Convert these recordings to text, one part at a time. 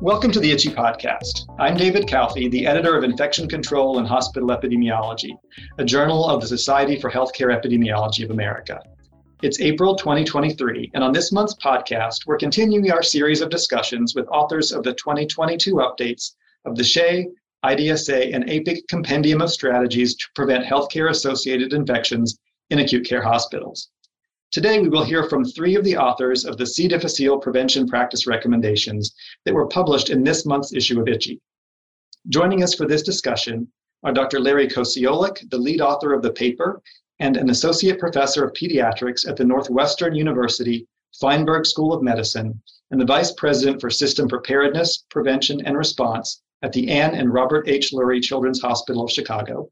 Welcome to the ICHE Podcast. I'm David Calfee, the editor of Infection Control and Hospital Epidemiology, a journal of the Society for Healthcare Epidemiology of America. It's April 2023, and on this month's podcast, we're continuing our series of discussions with authors of the 2022 updates of the SHEA, IDSA, and APIC Compendium of Strategies to Prevent Healthcare Associated Infections in Acute Care Hospitals. Today, we will hear from three of the authors of the C. difficile prevention practice recommendations that were published in this month's issue of ICHE. Joining us for this discussion are Dr. Larry Kociolek, the lead author of the paper and an associate professor of pediatrics at the Northwestern University Feinberg School of Medicine, and the vice president for system preparedness, prevention, and response at the Ann and Robert H. Lurie Children's Hospital of Chicago.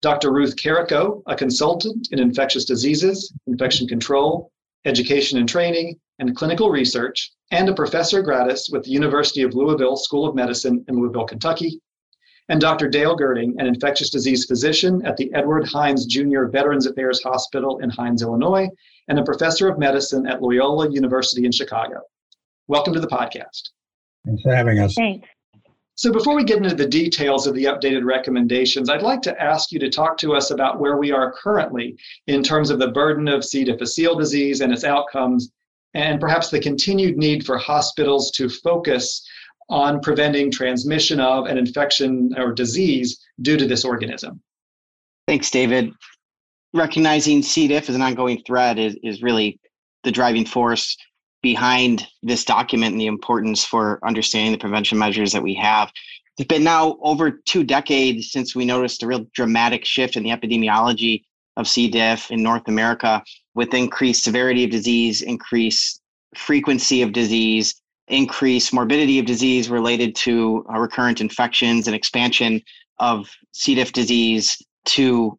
Dr. Ruth Carrico, a consultant in infectious diseases, infection control, education and training, and clinical research, and a professor gratis with the University of Louisville School of Medicine in Louisville, Kentucky. And Dr. Dale Gerding, an infectious disease physician at the Edward Hines Jr. Veterans Affairs Hospital in Hines, Illinois, and a professor of medicine at Loyola University in Chicago. Welcome to the podcast. Thanks for having us. Thanks. So, before we get into the details of the updated recommendations, I'd like to ask you to talk to us about where we are currently in terms of the burden of C. difficile disease and its outcomes, and perhaps the continued need for hospitals to focus on preventing transmission of an infection or disease due to this organism. Thanks, David. Recognizing C. diff as an ongoing threat is, is really the driving force behind this document and the importance for understanding the prevention measures that we have. It's been now over two decades since we noticed a real dramatic shift in the epidemiology of C. diff in North America with increased severity of disease, increased frequency of disease, increased morbidity of disease related to uh, recurrent infections and expansion of C. diff disease to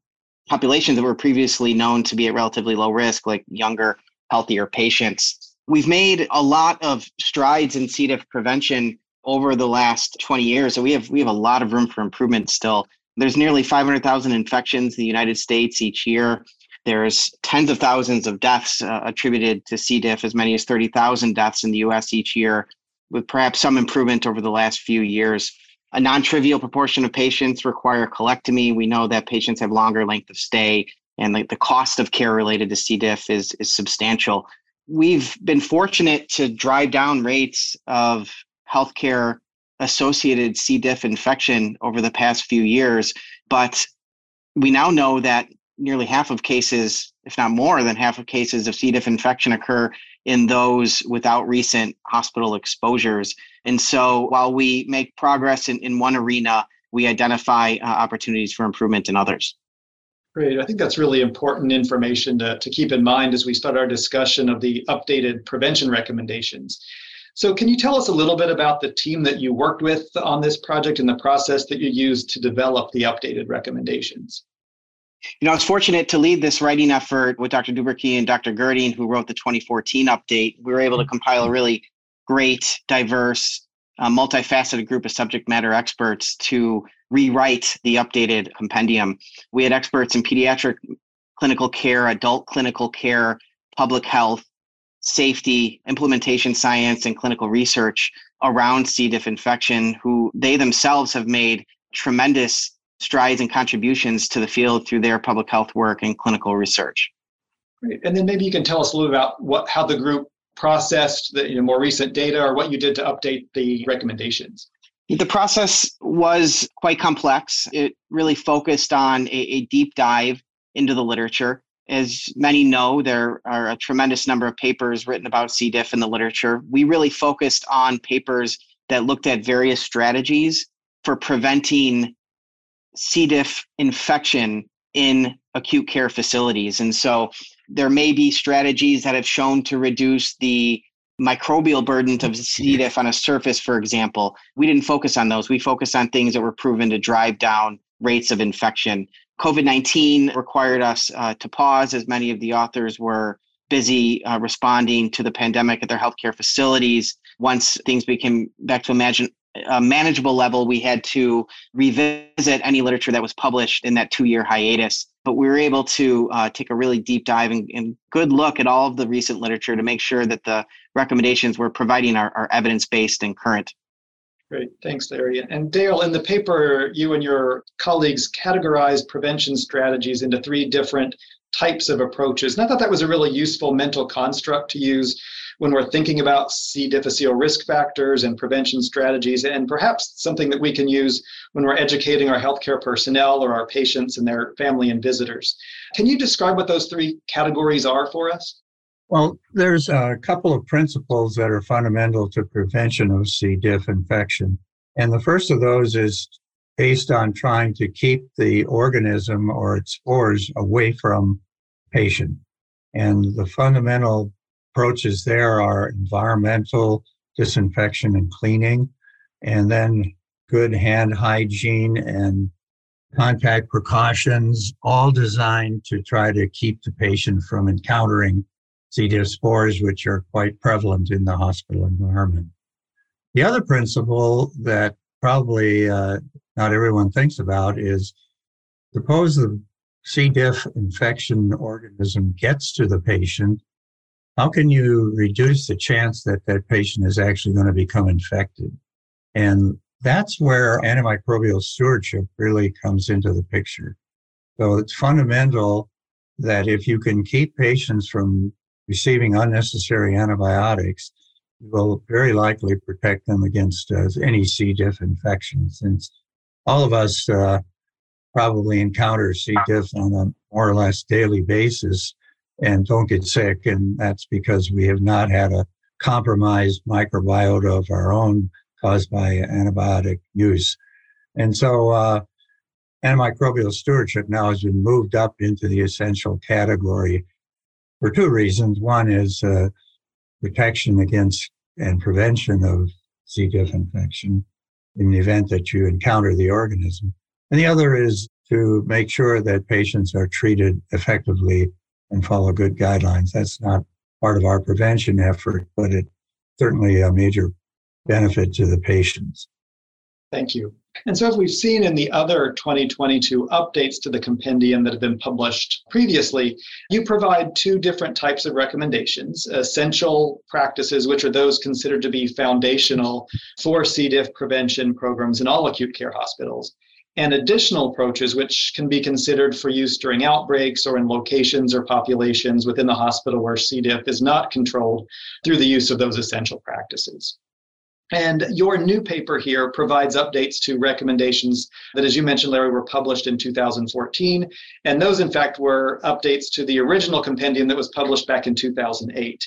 populations that were previously known to be at relatively low risk, like younger, healthier patients. We've made a lot of strides in C. diff prevention over the last 20 years. So we have we have a lot of room for improvement still. There's nearly 500,000 infections in the United States each year. There's tens of thousands of deaths uh, attributed to C. diff, as many as 30,000 deaths in the US each year, with perhaps some improvement over the last few years. A non trivial proportion of patients require colectomy. We know that patients have longer length of stay, and the, the cost of care related to C. diff is, is substantial we've been fortunate to drive down rates of healthcare associated C. diff infection over the past few years, but we now know that nearly half of cases, if not more than half of cases of C. diff infection occur in those without recent hospital exposures. And so while we make progress in, in one arena, we identify uh, opportunities for improvement in others. Great. I think that's really important information to, to keep in mind as we start our discussion of the updated prevention recommendations. So, can you tell us a little bit about the team that you worked with on this project and the process that you used to develop the updated recommendations? You know, I was fortunate to lead this writing effort with Dr. Dubberke and Dr. Gerding, who wrote the 2014 update. We were able to compile a really great, diverse, uh, multifaceted group of subject matter experts to rewrite the updated compendium. We had experts in pediatric clinical care, adult clinical care, public health, safety, implementation science, and clinical research around C. diff infection, who they themselves have made tremendous strides and contributions to the field through their public health work and clinical research. Great. And then maybe you can tell us a little about what how the group processed the you know, more recent data or what you did to update the recommendations. The process was quite complex. It really focused on a, a, deep dive into the literature. As many know, there are a tremendous number of papers written about C. diff in the literature. We really focused on papers that looked at various strategies for preventing C. diff infection in acute care facilities. And so there may be strategies that have shown to reduce the microbial burden of C. diff on a surface, for example. We didn't focus on those. We focused on things that were proven to drive down rates of infection. COVID 19 required us uh, to pause, as many of the authors were busy uh, responding to the pandemic at their healthcare facilities. Once things became back to imagine a manageable level, we had to revisit any literature that was published in that two year hiatus. But we were able to uh, take a really deep dive and, and, good look at all of the recent literature to make sure that the recommendations we're providing are, are evidence based and current. Great. Thanks, Larry. And Dale, in the paper, you and your colleagues categorized prevention strategies into three different types of approaches. And I thought that was a really useful mental construct to use when we're thinking about C. difficile risk factors and prevention strategies, and perhaps something that we can use when we're educating our healthcare personnel or our patients and their family and visitors. Can you describe what those three categories are for us? Well, there's a couple of principles that are fundamental to prevention of C. diff infection. And the first of those is based on trying to keep the organism or its spores away from patient. And the fundamental approaches there are environmental disinfection and cleaning, and then good hand hygiene and contact precautions, all designed to try to keep the patient from encountering C. diff spores, which are quite prevalent in the hospital environment. The other principle that probably uh, not everyone thinks about is suppose the C. diff infection organism gets to the patient how can you reduce the chance that that patient is actually going to become infected? And that's where antimicrobial stewardship really comes into the picture. So it's fundamental that if you can keep patients from receiving unnecessary antibiotics, you will very likely protect them against uh, any C. diff infection, since all of us uh, probably encounter C. diff on a more or less daily basis and don't get sick. And that's because we have not had a compromised microbiota of our own caused by antibiotic use. And so uh, antimicrobial stewardship now has been moved up into the essential category for two reasons. One is uh, protection against and prevention of C. diff infection in the event that you encounter the organism. And the other is to make sure that patients are treated effectively and follow good guidelines. That's not part of our prevention effort, but it's certainly a major benefit to the patients. Thank you. And so, as we've seen in the other 2022 updates to the compendium that have been published previously, you provide two different types of recommendations essential practices, which are those considered to be foundational for C. diff prevention programs in all acute care hospitals, and additional approaches which can be considered for use during outbreaks or in locations or populations within the hospital where C. diff is not controlled through the use of those essential practices. And your new paper here provides updates to recommendations that, as you mentioned, Larry, were published in 2014. And those, in fact, were updates to the original compendium that was published back in 2008.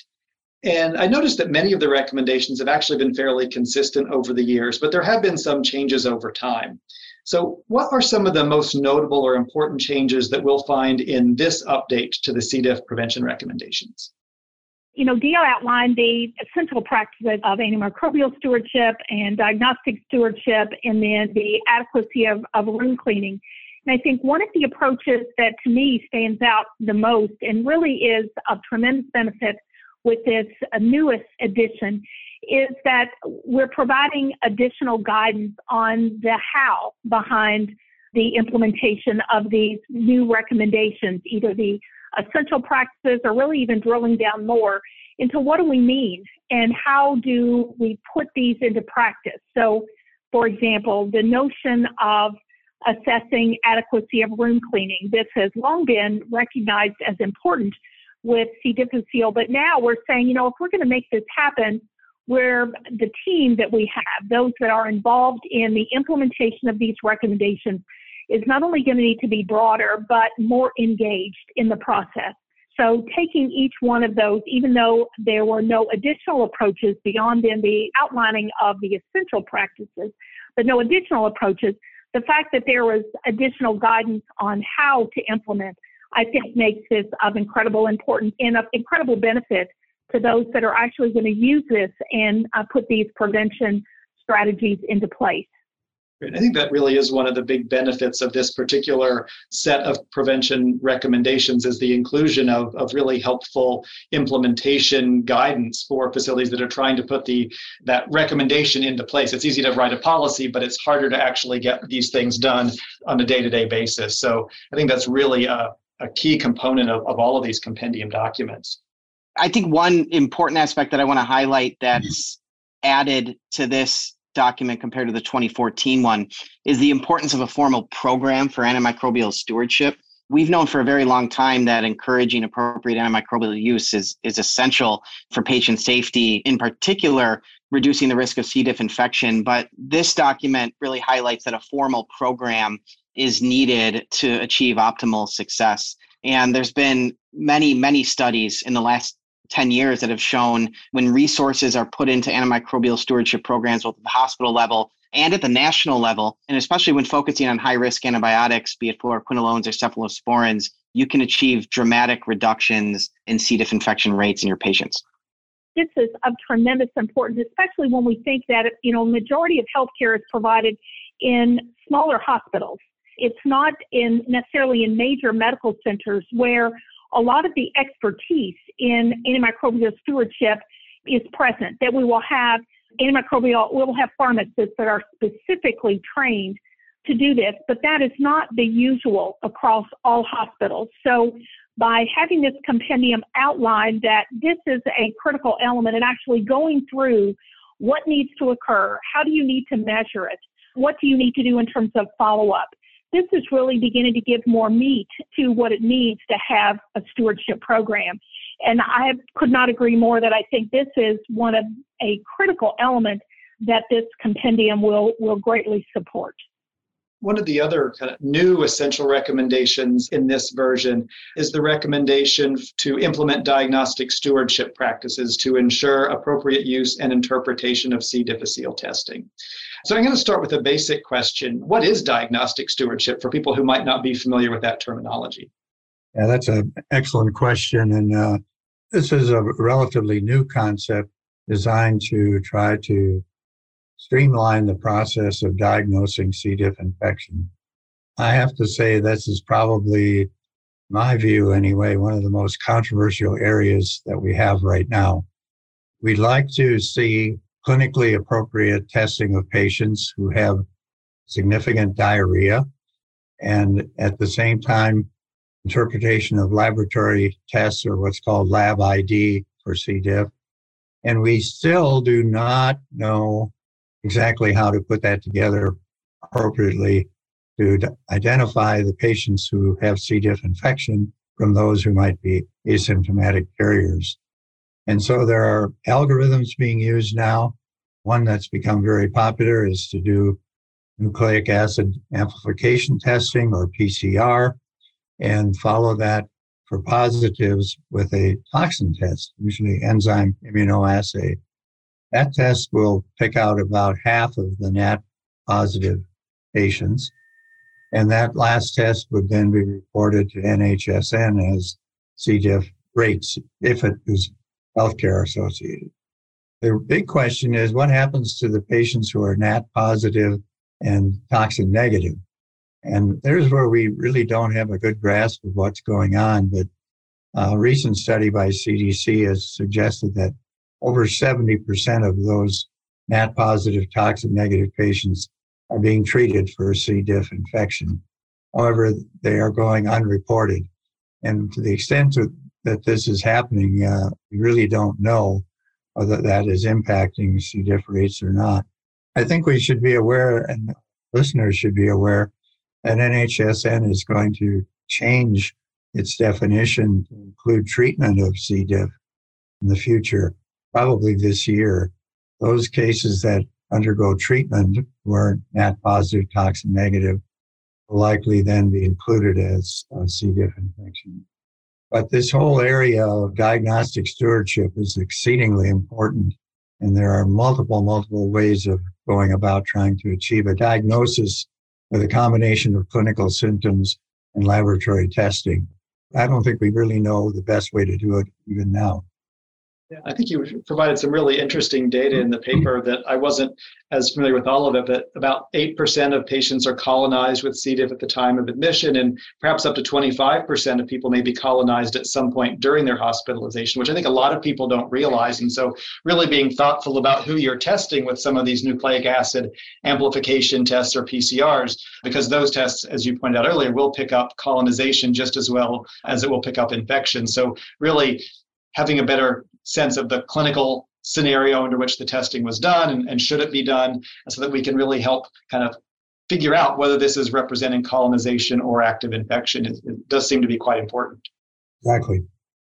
And I noticed that many of the recommendations have actually been fairly consistent over the years, but there have been some changes over time. So, what are some of the most notable or important changes that we'll find in this update to the C. diff prevention recommendations? You know, Dio outlined the essential practices of antimicrobial stewardship and diagnostic stewardship, and then the adequacy of, of room cleaning. And I think one of the approaches that to me stands out the most and really is of tremendous benefit with this newest edition is that we're providing additional guidance on the how behind the implementation of these new recommendations, either the essential practices or really even drilling down more into what do we mean and how do we put these into practice. So, for example, the notion of assessing adequacy of room cleaning. This has long been recognized as important with C. difficile, but now we're saying, you know, if we're going to make this happen, where the team that we have, those that are involved in the implementation of these recommendations, is not only going to need to be broader, but more engaged in the process. So, taking each one of those, even though there were no additional approaches beyond then the outlining of the essential practices, but no additional approaches, the fact that there was additional guidance on how to implement, I think makes this of incredible importance and of incredible benefit to those that are actually going to use this and uh, put these prevention strategies into place. I think that really is one of the big benefits of this particular set of prevention recommendations is the inclusion of, of really helpful implementation guidance for facilities that are trying to put the that recommendation into place. It's easy to write a policy, but it's harder to actually get these things done on a day-to-day basis. So I think that's really a, a key component of, of all of these compendium documents. I think one important aspect that I want to highlight that's added to this document compared to the 2014 one is the importance of a formal program for antimicrobial stewardship. We've known for a very long time that encouraging appropriate antimicrobial use is, is essential for patient safety, in particular, reducing the risk of C. diff infection. But this document really highlights that a formal program is needed to achieve optimal success. And there's been many, many studies in the last 10 years that have shown when resources are put into antimicrobial stewardship programs, both at the hospital level and at the national level, and especially when focusing on high risk antibiotics, be it fluoroquinolones or cephalosporins, you can achieve dramatic reductions in C. diff infection rates in your patients. This is of tremendous importance, especially when we think that you know majority of healthcare is provided in smaller hospitals. It's not in necessarily in major medical centers where a lot of the expertise in antimicrobial stewardship is present. That we will have antimicrobial, we will have pharmacists that are specifically trained to do this, but that is not the usual across all hospitals. So by having this compendium outlined that this is a critical element and actually going through what needs to occur, how do you need to measure it, what do you need to do in terms of follow up, this is really beginning to give more meat to what it needs to have a stewardship program. And I could not agree more that I think this is one of a critical element that this compendium will, will greatly support. One of the other kind of new essential recommendations in this version is the recommendation to implement diagnostic stewardship practices to ensure appropriate use and interpretation of C. difficile testing. So I'm going to start with a basic question. What is diagnostic stewardship for people who might not be familiar with that terminology? Yeah, that's an excellent question. And uh, this is a relatively new concept designed to try to streamline the process of diagnosing C. diff infection. I have to say, this is probably, my view anyway, one of the most controversial areas that we have right now. We'd like to see clinically appropriate testing of patients who have significant diarrhea, and at the same time, interpretation of laboratory tests or what's called lab ID for C. diff. And we still do not know exactly how to put that together appropriately to identify the patients who have C. diff infection from those who might be asymptomatic carriers. And so there are algorithms being used now. One that's become very popular is to do nucleic acid amplification testing or PCR and follow that for positives with a toxin test, usually enzyme immunoassay. That test will pick out about half of the NAT positive patients. And that last test would then be reported to NHSN as C. diff rates if it is healthcare associated. The big question is what happens to the patients who are NAT positive and toxin negative? And there's where we really don't have a good grasp of what's going on. But a recent study by CDC has suggested that over 70% of those NAT positive toxin negative patients are being treated for C. diff infection. However, they are going unreported. And to the extent that this is happening, uh, we really don't know whether that is impacting C. diff rates or not. I think we should be aware, and listeners should be aware, that NHSN is going to change its definition to include treatment of C. diff in the future, probably this year. Those cases that undergo treatment who are NAT positive, toxin negative, will likely then be included as a C. diff infection. But this whole area of diagnostic stewardship is exceedingly important. And there are multiple, multiple ways of going about trying to achieve a diagnosis with a combination of clinical symptoms and laboratory testing. I don't think we really know the best way to do it even now. I think you provided some really interesting data in the paper that I wasn't as familiar with all of it, but about 8% of patients are colonized with C. diff at the time of admission, and perhaps up to 25% of people may be colonized at some point during their hospitalization, which I think a lot of people don't realize. And so, really being thoughtful about who you're testing with some of these nucleic acid amplification tests or PCRs, because those tests, as you pointed out earlier, will pick up colonization just as well as it will pick up infection. So, really having a better sense of the clinical scenario under which the testing was done and, and should it be done, so that we can really help kind of figure out whether this is representing colonization or active infection. It, it does seem to be quite important. Exactly.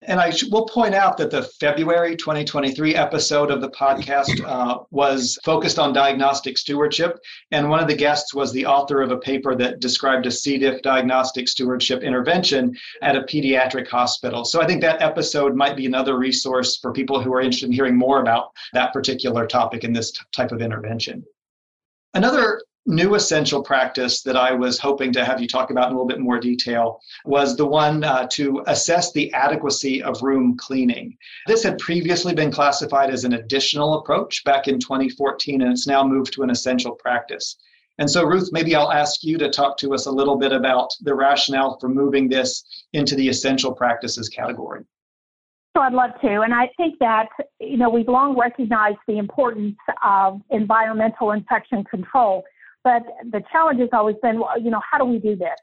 And I will point out that the February 2023 episode of the podcast uh, was focused on diagnostic stewardship. And one of the guests was the author of a paper that described a C. diff diagnostic stewardship intervention at a pediatric hospital. So I think that episode might be another resource for people who are interested in hearing more about that particular topic and this type of intervention. Another new essential practice that I was hoping to have you talk about in a little bit more detail was the one uh, to assess the adequacy of room cleaning. This had previously been classified as an additional approach back in 2014, and it's now moved to an essential practice. And so, Ruth, maybe I'll ask you to talk to us a little bit about the rationale for moving this into the essential practices category. So I'd love to. And I think that, you know, we've long recognized the importance of environmental infection control. But the challenge has always been, well, you know, how do we do this?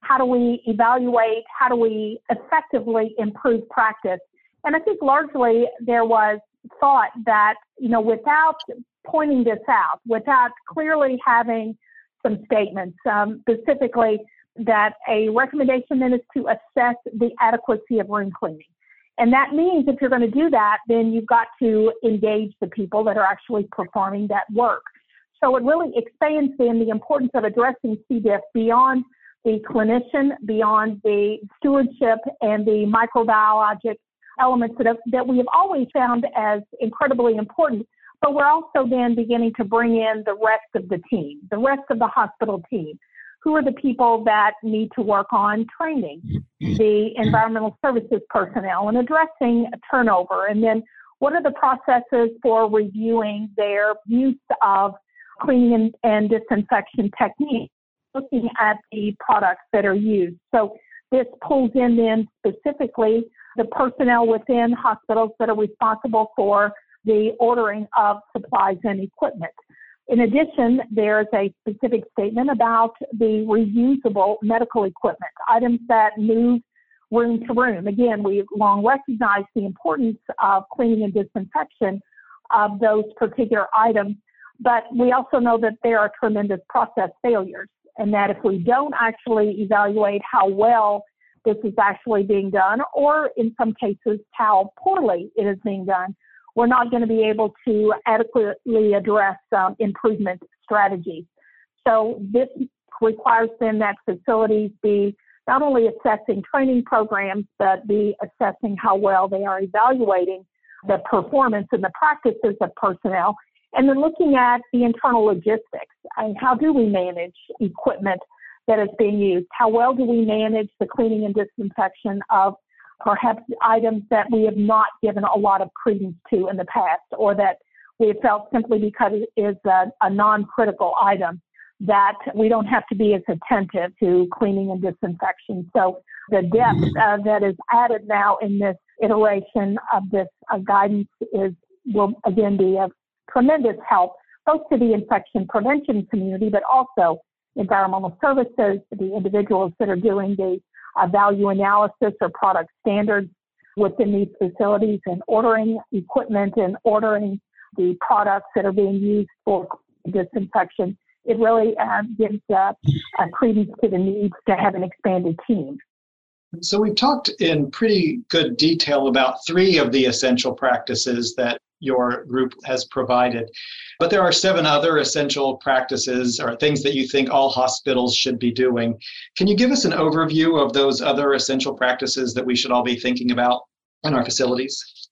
How do we evaluate? How do we effectively improve practice? And I think largely there was thought that, you know, without pointing this out, without clearly having some statements, um, specifically that a recommendation then is to assess the adequacy of room cleaning. And that means if you're going to do that, then you've got to engage the people that are actually performing that work. So it really expands then the importance of addressing C. diff beyond the clinician, beyond the stewardship and the microbiologic elements that, have, that we have always found as incredibly important. But we're also then beginning to bring in the rest of the team, the rest of the hospital team. Who are the people that need to work on training, the environmental services personnel, and addressing turnover? And then what are the processes for reviewing their use of cleaning and, and disinfection techniques, looking at the products that are used. So this pulls in then specifically the personnel within hospitals that are responsible for the ordering of supplies and equipment. In addition, there's a specific statement about the reusable medical equipment, items that move room to room. Again, we've long recognized the importance of cleaning and disinfection of those particular items but we also know that there are tremendous process failures, and that if we don't actually evaluate how well this is actually being done, or in some cases, how poorly it is being done, we're not going to be able to adequately address um, improvement strategies. So this requires then that facilities be not only assessing training programs, but be assessing how well they are evaluating the performance and the practices of personnel and then looking at the internal logistics. Mean, how do we manage equipment that is being used? How well do we manage the cleaning and disinfection of perhaps items that we have not given a lot of credence to in the past or that we have felt simply because it is a, a non-critical item that we don't have to be as attentive to cleaning and disinfection. So the depth uh, that is added now in this iteration of this uh, guidance is will again be of tremendous help both to the infection prevention community, but also environmental services, the individuals that are doing the uh, value analysis or product standards within these facilities and ordering equipment and ordering the products that are being used for disinfection. It really uh, gives uh, credence to the need to have an expanded team. So, we've talked in pretty good detail about three of the essential practices that your group has provided. But there are seven other essential practices or things that you think all hospitals should be doing. Can you give us an overview of those other essential practices that we should all be thinking about in our facilities?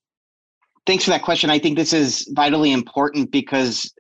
Thanks for that question. I think this is vitally important because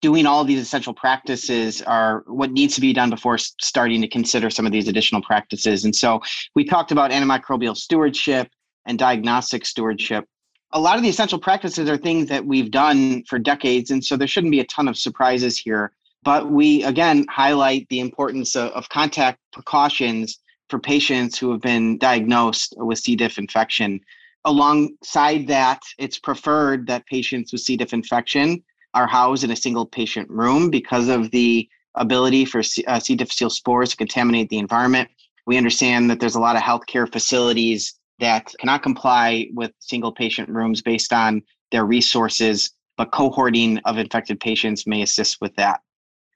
doing all these essential practices are what needs to be done before starting to consider some of these additional practices. And so we talked about antimicrobial stewardship and diagnostic stewardship a lot of the essential practices are things that we've done for decades, and so there shouldn't be a ton of surprises here. But we again highlight the importance of, of contact precautions for patients who have been diagnosed with C. diff infection. Alongside that, it's preferred that patients with C. diff infection are housed in a single patient room because of the ability for C, uh, C. difficile spores to contaminate the environment. We understand that there's a lot of healthcare facilities that cannot comply with single patient rooms based on their resources, but cohorting of infected patients may assist with that.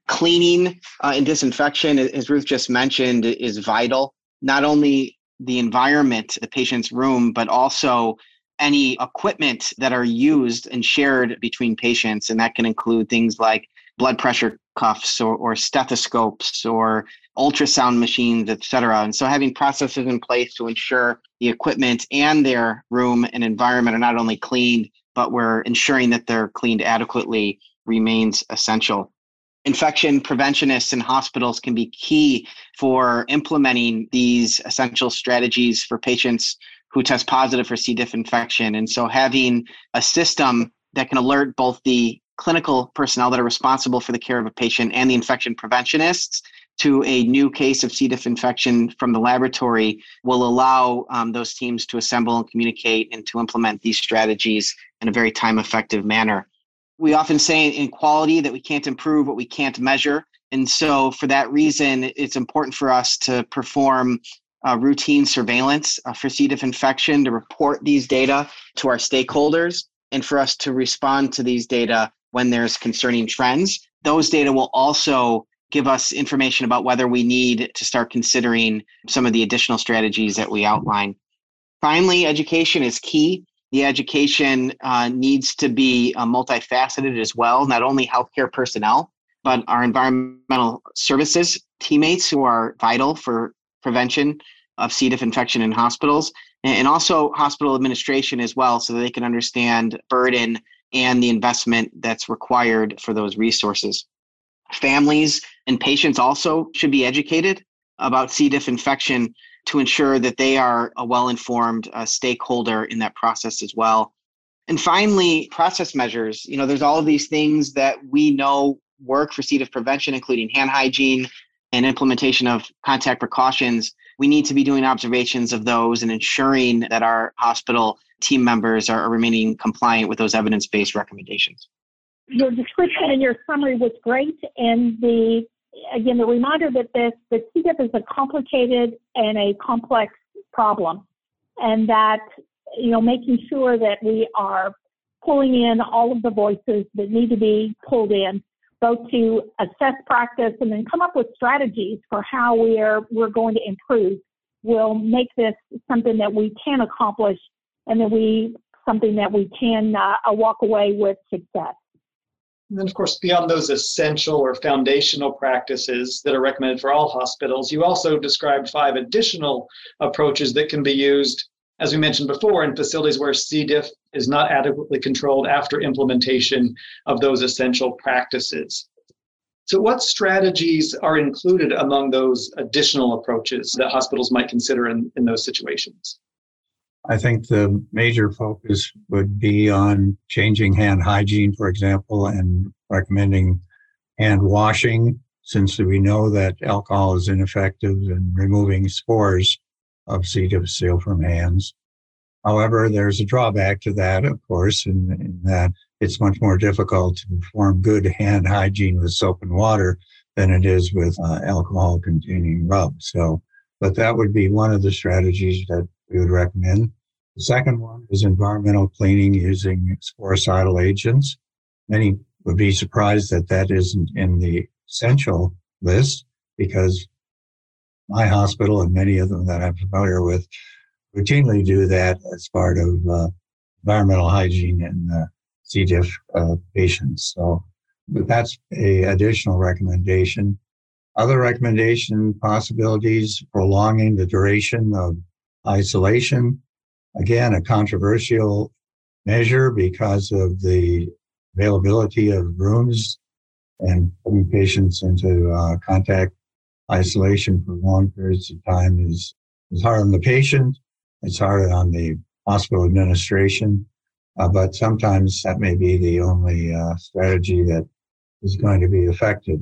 Cleaning uh, and disinfection, as Ruth just mentioned, is vital. Not only the environment, the patient's room, but also any equipment that are used and shared between patients. And that can include things like blood pressure cuffs or, or stethoscopes or ultrasound machines, et cetera. And so having processes in place to ensure the equipment and their room and environment are not only cleaned, but we're ensuring that they're cleaned adequately remains essential. Infection preventionists in hospitals can be key for implementing these essential strategies for patients who test positive for C. diff infection. And so having a system that can alert both the clinical personnel that are responsible for the care of a patient and the infection preventionists to a new case of C. diff infection from the laboratory will allow um, those teams to assemble and communicate and to implement these strategies in a very time effective manner. We often say in quality that we can't improve what we can't measure. And so, for that reason, it's important for us to perform uh, routine surveillance uh, for C. diff infection, to report these data to our stakeholders, and for us to respond to these data when there's concerning trends. Those data will also give us information about whether we need to start considering some of the additional strategies that we outline. Finally, education is key. The education uh, needs to be uh, multifaceted as well, not only healthcare personnel, but our environmental services teammates who are vital for prevention of C. diff infection in hospitals, and also hospital administration as well, so they can understand burden and the investment that's required for those resources. Families and patients also should be educated about C. diff infection to ensure that they are a well informed uh, stakeholder in that process as well. And finally, process measures. You know, there's all of these things that we know work for C. diff prevention, including hand hygiene and implementation of contact precautions. We need to be doing observations of those and ensuring that our hospital team members are remaining compliant with those evidence based recommendations. Your description and your summary was great, and the again the reminder that this the diff is a complicated and a complex problem, and that you know making sure that we are pulling in all of the voices that need to be pulled in both to assess practice and then come up with strategies for how we are we're going to improve will make this something that we can accomplish and that we something that we can uh, walk away with success. And then, of course, beyond those essential or foundational practices that are recommended for all hospitals, you also described five additional approaches that can be used, as we mentioned before, in facilities where C. diff is not adequately controlled after implementation of those essential practices. So, what strategies are included among those additional approaches that hospitals might consider in, in those situations? I think the major focus would be on changing hand hygiene, for example, and recommending hand washing, since we know that alcohol is ineffective in removing spores of C. difficile from hands. However, there's a drawback to that, of course, in, in that it's much more difficult to perform good hand hygiene with soap and water than it is with uh, alcohol containing rub. So, but that would be one of the strategies that we would recommend. The second one is environmental cleaning using sporicidal agents. Many would be surprised that that isn't in the essential list because my hospital and many of them that I'm familiar with routinely do that as part of uh, environmental hygiene in uh, C. diff uh, patients. So that's a additional recommendation. Other recommendation possibilities, prolonging the duration of isolation. Again, a controversial measure because of the availability of rooms and putting patients into uh, contact isolation for long periods of time is, is hard on the patient. It's hard on the hospital administration. Uh, but sometimes that may be the only uh, strategy that is going to be effective.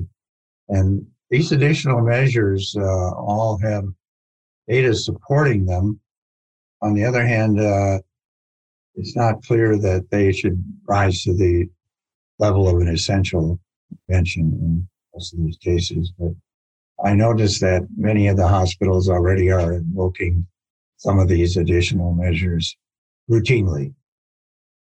And these additional measures uh, all have data supporting them. On the other hand, uh, it's not clear that they should rise to the level of an essential intervention in most of these cases. But I noticed that many of the hospitals already are invoking some of these additional measures routinely.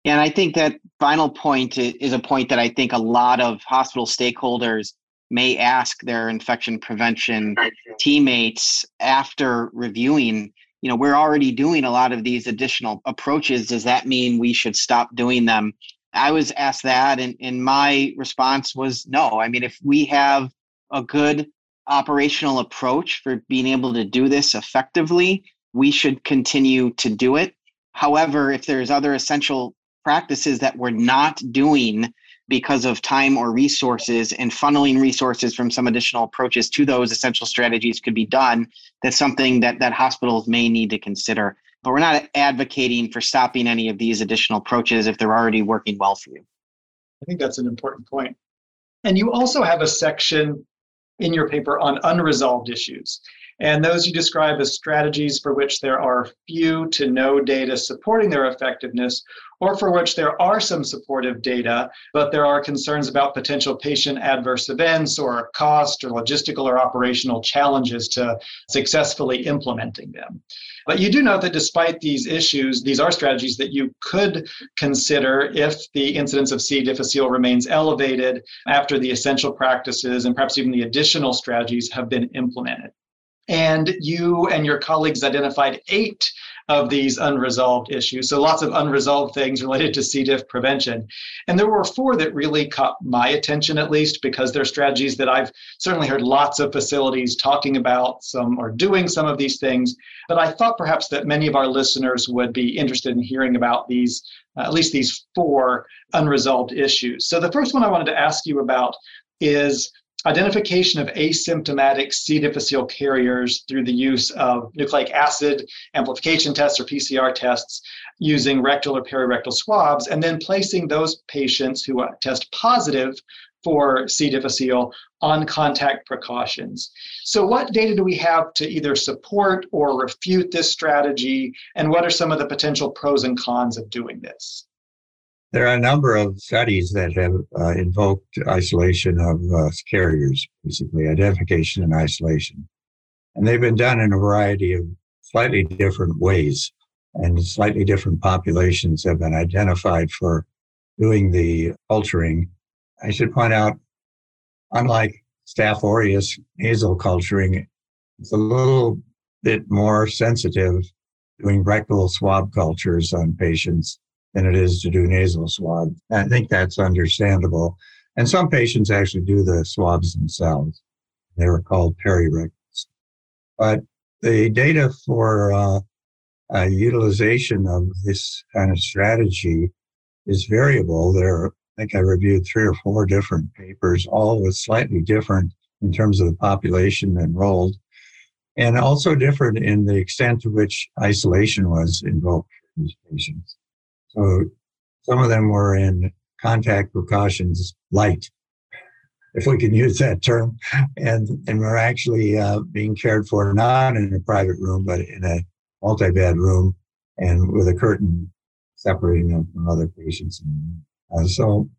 And I think that final point is a point that I think a lot of hospital stakeholders may ask their infection prevention teammates after reviewing you know we're already doing a lot of these additional approaches. Does that mean we should stop doing them? I was asked that and, and my response was no. I mean if we have a good operational approach for being able to do this effectively we should continue to do it. However if there's other essential practices that we're not doing because of time or resources and funneling resources from some additional approaches to those essential strategies could be done that's something that that hospitals may need to consider. But we're not advocating for stopping any of these additional approaches if they're already working well for you. I think that's an important point. And you also have a section in your paper on unresolved issues and those you describe as strategies for which there are few to no data supporting their effectiveness, or for which there are some supportive data, but there are concerns about potential patient adverse events or cost or logistical or operational challenges to successfully implementing them. But you do note that despite these issues, these are strategies that you could consider if the incidence of C. difficile remains elevated after the essential practices and perhaps even the additional strategies have been implemented. And you and your colleagues identified eight of these unresolved issues. So lots of unresolved things related to C. diff prevention. And there were four that really caught my attention, at least, because they're strategies that I've certainly heard lots of facilities talking about. Some are doing some of these things. But I thought perhaps that many of our listeners would be interested in hearing about these, uh, at least these four unresolved issues. So the first one I wanted to ask you about is identification of asymptomatic C. difficile carriers through the use of nucleic acid amplification tests or PCR tests using rectal or perirectal swabs, and then placing those patients who uh, test positive for C. difficile on contact precautions. So, what data do we have to either support or refute this strategy, and what are some of the potential pros and cons of doing this? There are a number of studies that have uh, invoked isolation of uh, carriers, basically identification and isolation. And they've been done in a variety of slightly different ways, and slightly different populations have been identified for doing the culturing. I should point out, unlike Staph aureus nasal culturing, it's a little bit more sensitive doing rectal swab cultures on patients than it is to do nasal swab. I think that's understandable. And some patients actually do the swabs themselves. They were called perirectals. But the data for uh, uh, utilization of this kind of strategy is variable. There, I think I reviewed three or four different papers, all with slightly different in terms of the population enrolled, and also different in the extent to which isolation was invoked for these patients. So some of them were in contact precautions light, if we can use that term, and and were actually uh, being cared for not in a private room but in a multi-bed room and with a curtain separating them from other patients. Uh, so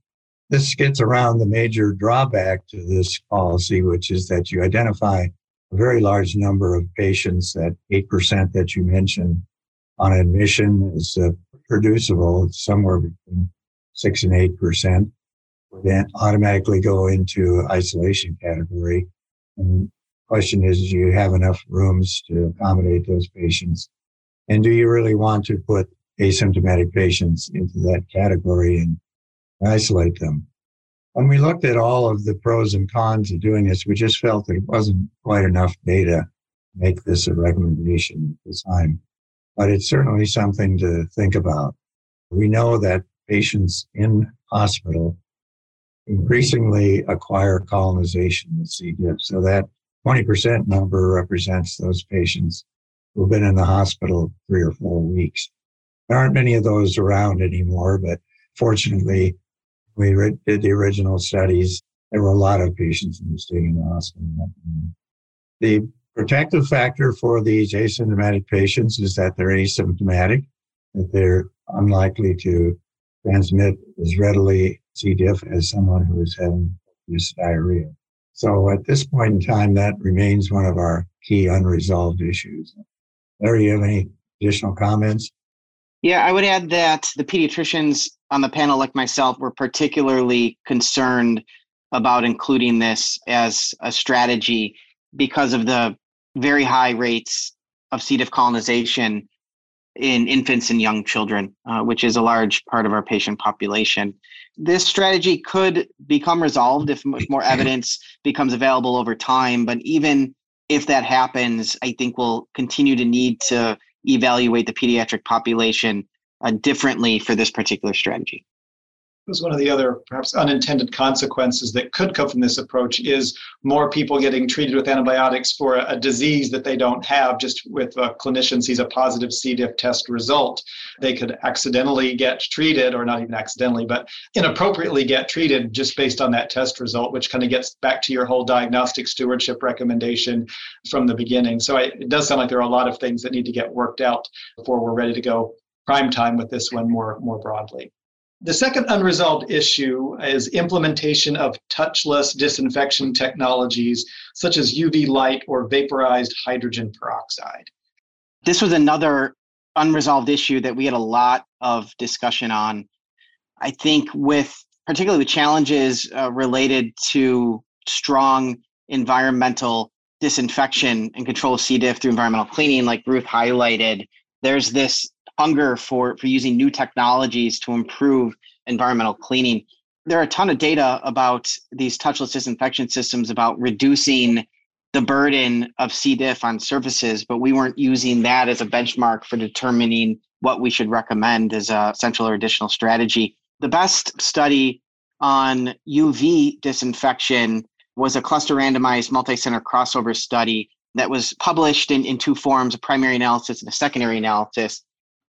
this gets around the major drawback to this policy, which is that you identify a very large number of patients, that 8% that you mentioned on admission is uh, producible, it's somewhere between six and eight percent, would then automatically go into isolation category. And question is, do you have enough rooms to accommodate those patients? And do you really want to put asymptomatic patients into that category and isolate them? When we looked at all of the pros and cons of doing this, we just felt that it wasn't quite enough data to make this a recommendation at the time but it's certainly something to think about. We know that patients in hospital increasingly acquire colonization with C. diff. So that 20% number represents those patients who've been in the hospital three or four weeks. There aren't many of those around anymore, but fortunately, we did the original studies. There were a lot of patients who were staying in the hospital. The protective factor for these asymptomatic patients is that they're asymptomatic, that they're unlikely to transmit as readily C. diff as someone who is having this diarrhea. So at this point in time, that remains one of our key unresolved issues. Larry, you have any additional comments? Yeah, I would add that the pediatricians on the panel, like myself, were particularly concerned about including this as a strategy because of the very high rates of C. diff colonization in infants and young children, uh, which is a large part of our patient population. This strategy could become resolved if more evidence becomes available over time. But even if that happens, I think we'll continue to need to evaluate the pediatric population uh, differently for this particular strategy was one of the other perhaps unintended consequences that could come from this approach is more people getting treated with antibiotics for a, a disease that they don't have just with a clinician sees a positive c. diff test result. They could accidentally get treated or not even accidentally but inappropriately get treated just based on that test result which kind of gets back to your whole diagnostic stewardship recommendation from the beginning. So I, it does sound like there are a lot of things that need to get worked out before we're ready to go prime time with this one more more broadly the second unresolved issue is implementation of touchless disinfection technologies such as UV light or vaporized hydrogen peroxide. This was another unresolved issue that we had a lot of discussion on. I think with particularly with challenges uh, related to strong environmental disinfection and control of C. diff through environmental cleaning, like Ruth highlighted, there's this hunger for for using new technologies to improve environmental cleaning. There are a ton of data about these touchless disinfection systems about reducing the burden of C. diff on surfaces, but we weren't using that as a benchmark for determining what we should recommend as a central or additional strategy. The best study on UV disinfection was a cluster randomized multi-center crossover study that was published in, in two forms, a primary analysis and a secondary analysis.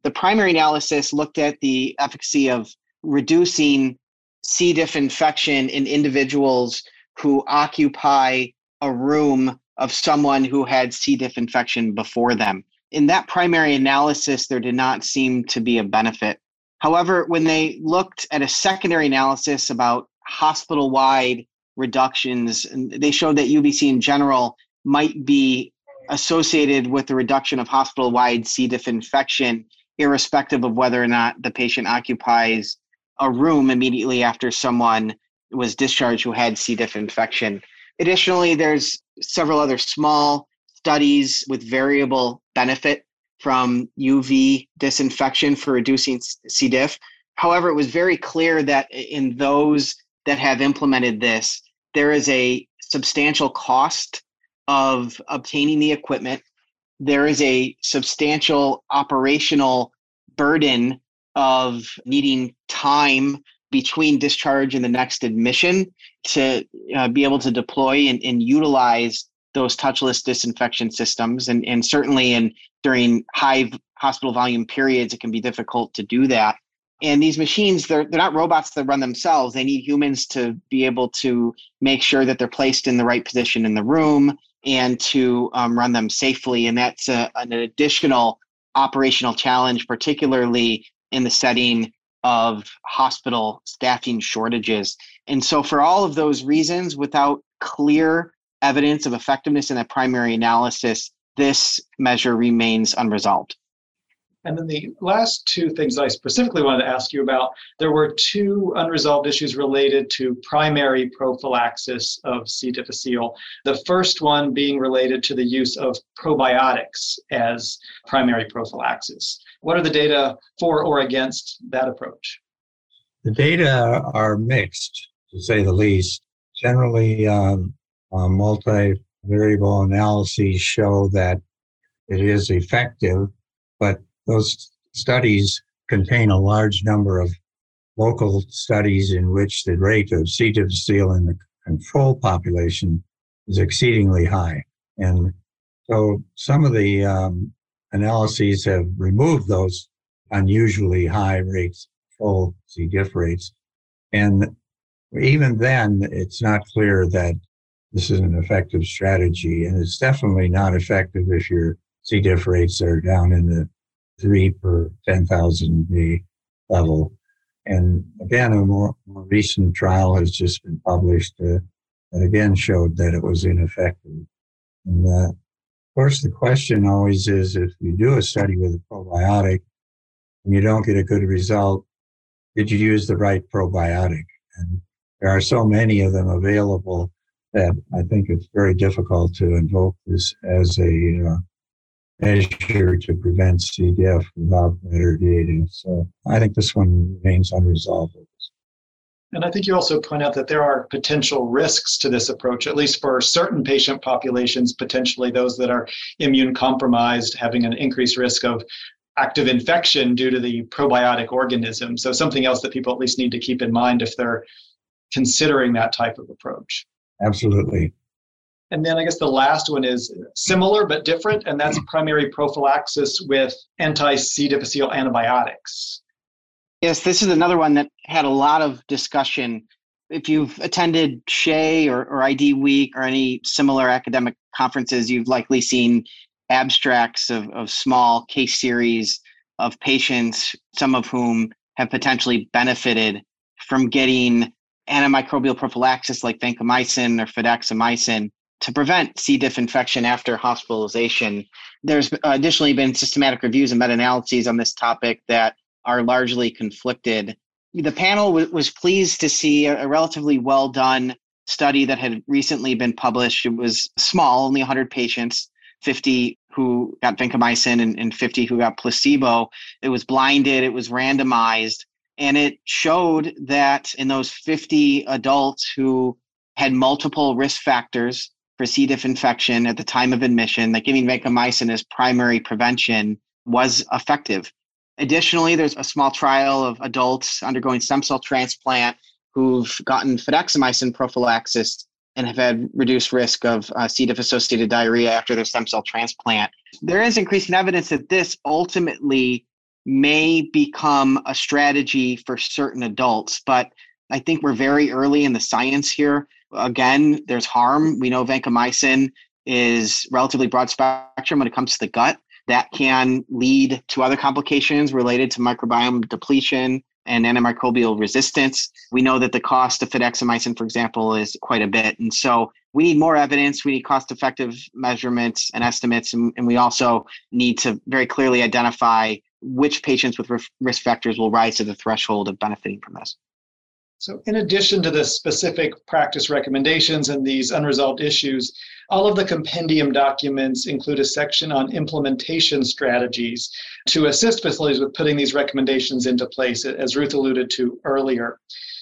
The primary analysis looked at the efficacy of reducing C. diff infection in individuals who occupy a room of someone who had C. diff infection before them. In that primary analysis, there did not seem to be a benefit. However, when they looked at a secondary analysis about hospital wide reductions, they showed that UVC in general might be associated with the reduction of hospital wide C. diff infection irrespective of whether or not the patient occupies a room immediately after someone was discharged who had C. diff infection. Additionally, there's several other small studies with variable benefit from UV disinfection for reducing C. diff. However, it was very clear that in those that have implemented this, there is a substantial cost of obtaining the equipment there is a substantial operational burden of needing time between discharge and the next admission to uh, be able to deploy and, and, utilize those touchless disinfection systems. And, and certainly in during high hospital volume periods it can be difficult to do that. And these machines they're, they're not robots that run themselves. They need humans to be able to make sure that they're placed in the right position in the room and to um, run them safely. And that's a, an additional operational challenge, particularly in the setting of hospital staffing shortages. And so, for all of those reasons, without clear evidence of effectiveness in that primary analysis, this measure remains unresolved. And then the last two things I specifically wanted to ask you about there were two unresolved issues related to primary prophylaxis of C. difficile. The first one being related to the use of probiotics as primary prophylaxis. What are the data for or against that approach? The data are mixed, to say the least. Generally, um, uh, multivariable analyses show that it is effective, but those studies contain a large number of local studies in which the rate of C. difficile in the control population is exceedingly high. And so some of the um, analyses have removed those unusually high rates, full C. diff rates. And even then, it's not clear that this is an effective strategy. And it's definitely not effective if your C. diff rates are down in the three per 10,000 V level. And again, a more, more, recent trial has just been published uh, that again showed that it was ineffective. And uh, of course, the question always is if you do a study with a probiotic, and you don't get a good result, did you use the right probiotic? And there are so many of them available that I think it's very difficult to invoke this as a uh, measure to prevent CDF without better data. So I think this one remains unresolved. And I think you also point out that there are potential risks to this approach, at least for certain patient populations, potentially those that are immune compromised, having an increased risk of active infection due to the probiotic organism. So, something else that people at least need to keep in mind if they're considering that type of approach. Absolutely. And then I guess the last one is similar but different, and that's mm-hmm. primary prophylaxis with anti C. difficile antibiotics. Yes, this is another one that had a lot of discussion. If you've attended SHEA or, or IDWeek or any similar academic conferences, you've likely seen abstracts of, of small case series of patients, some of whom have potentially benefited from getting antimicrobial prophylaxis like vancomycin or fidaxomicin to prevent C. diff infection after hospitalization. There's additionally been systematic reviews and meta analyses on this topic that are largely conflicted. The panel w- was pleased to see a, a relatively well done study that had recently been published. It was small, only 100 patients, 50 who got vancomycin and, and 50 who got placebo. It was blinded, it was randomized, and it showed that in those 50 adults who had multiple risk factors for C. diff infection at the time of admission, that giving vancomycin as primary prevention was effective. Additionally, there's a small trial of adults undergoing stem cell transplant who've gotten fidaxomicin prophylaxis and have had reduced risk of uh, C. diff associated diarrhea after their stem cell transplant. There is increasing evidence that this ultimately may become a strategy for certain adults, but I think we're very early in the science here. Again, there's harm. We know vancomycin is relatively broad spectrum when it comes to the gut that can lead to other complications related to microbiome depletion and antimicrobial resistance. We know that the cost of fidaxomicin, for example, is quite a bit. And so we need more evidence. We need cost effective measurements and estimates. And, and, we also need to very clearly identify which patients with risk factors will rise to the threshold of benefiting from this. So, in addition to the specific practice recommendations and these unresolved issues, all of the compendium documents include a section on implementation strategies to assist facilities with putting these recommendations into place, as Ruth alluded to earlier.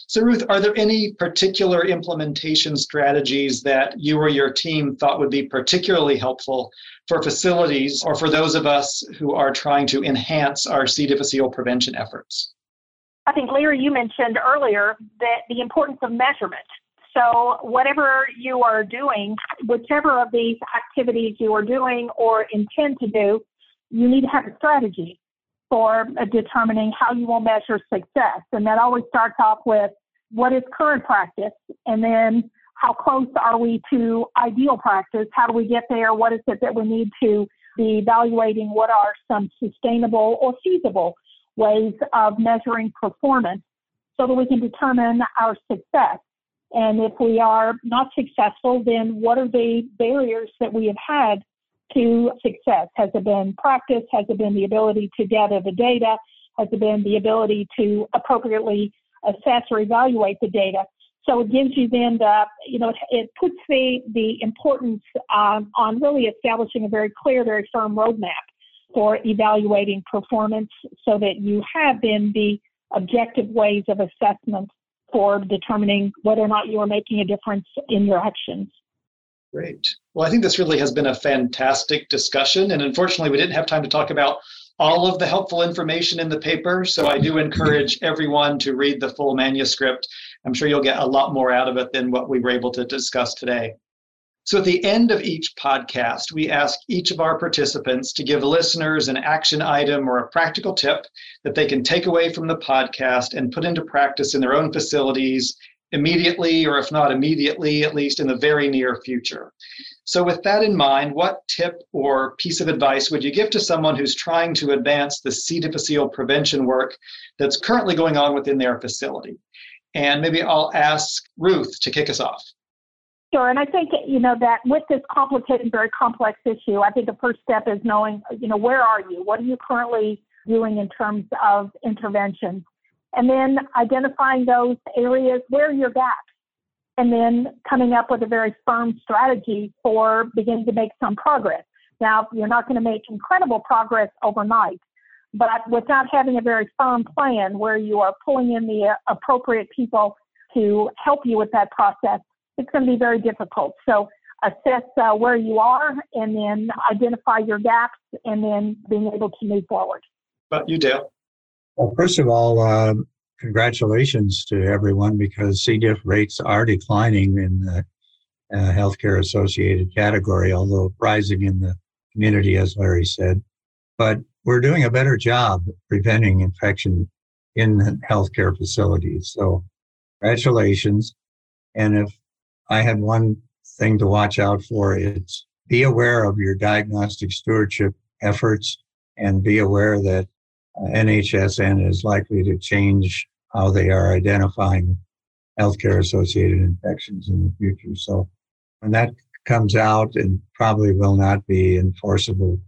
So, Ruth, are there any particular implementation strategies that you or your team thought would be particularly helpful for facilities or for those of us who are trying to enhance our C. difficile prevention efforts? I think, Larry, you mentioned earlier that the importance of measurement. So, whatever you are doing, whichever of these activities you are doing or intend to do, you need to have a strategy for determining how you will measure success. And that always starts off with what is current practice, and then how close are we to ideal practice? How do we get there? What is it that we need to be evaluating? What are some sustainable or feasible ways of measuring performance so that we can determine our success. And if we are not successful, then what are the barriers that we have had to success? Has it been practice? Has it been the ability to gather the data? Has it been the ability to appropriately assess or evaluate the data? So it gives you then the, you know, it, it puts the, the importance um, on really establishing a very clear, very firm roadmap for evaluating performance so that you have then the objective ways of assessment for determining whether or not you are making a difference in your actions. Great. Well, I think this really has been a fantastic discussion. And unfortunately, we didn't have time to talk about all of the helpful information in the paper. So I do encourage everyone to read the full manuscript. I'm sure you'll get a lot more out of it than what we were able to discuss today. So at the end of each podcast, we ask each of our participants to give listeners an action item or a practical tip that they can take away from the podcast and put into practice in their own facilities immediately, or if not immediately, at least in the very near future. So, with that in mind, what tip or piece of advice would you give to someone who's trying to advance the C. difficile prevention work that's currently going on within their facility? And maybe I'll ask Ruth to kick us off. Sure, and I think you know that with this complicated, very complex issue, I think the first step is knowing, you know, where are you? What are you currently doing in terms of interventions. And then identifying those areas where your gaps and then coming up with a very firm strategy for beginning to make some progress. Now, you're not going to make incredible progress overnight, but without having a very firm plan where you are pulling in the appropriate people to help you with that process, it's going to be very difficult. So assess uh, where you are and then identify your gaps and then being able to move forward. But you, Dale? Well, first of all, uh, congratulations to everyone because C. diff rates are declining in the uh, healthcare associated category, although rising in the community, as Larry said. But we're doing a better job preventing infection in healthcare facilities. So, congratulations. And if I had one thing to watch out for, it's be aware of your diagnostic stewardship efforts and be aware that uh, NHSN is likely to change how they are identifying healthcare associated infections in the future. So when that comes out and probably will not be enforceable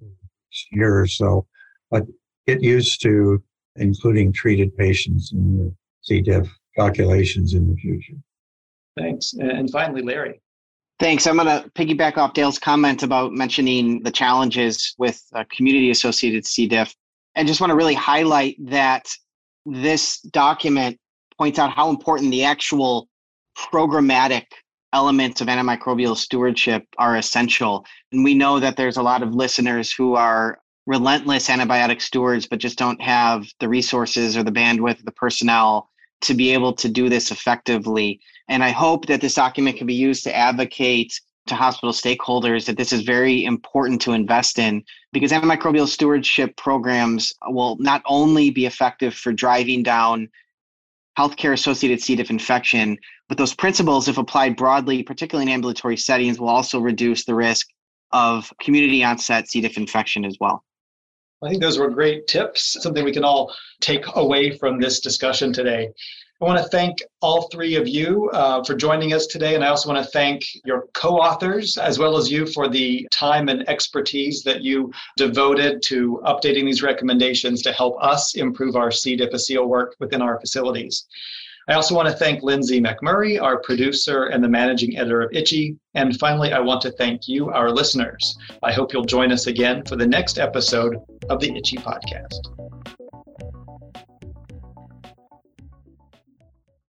year or so, but get used to including treated patients in your C. diff calculations in the future. Thanks. And finally, Larry. Thanks. I'm going to piggyback off Dale's comment about mentioning the challenges with community associated C. diff. And just want to really highlight that this document points out how important the actual programmatic elements of antimicrobial stewardship are essential. And we know that there's a lot of listeners who are relentless antibiotic stewards, but just don't have the resources or the bandwidth, the personnel to be able to do this effectively. And I hope that this document can be used to advocate to hospital stakeholders that this is very important to invest in because antimicrobial stewardship programs will not only be effective for driving down healthcare associated C. diff infection, but those principles, if applied broadly, particularly in ambulatory settings, will also reduce the risk of community onset C. diff infection as well. I think those were great tips, something we can all take away from this discussion today. I want to thank all three of you uh, for joining us today. And I also want to thank your co authors, as well as you, for the time and expertise that you devoted to updating these recommendations to help us improve our C. difficile work within our facilities. I also want to thank Lindsay McMurray, our producer and the managing editor of ICHE. And finally, I want to thank you, our listeners. I hope you'll join us again for the next episode of the ICHE Podcast.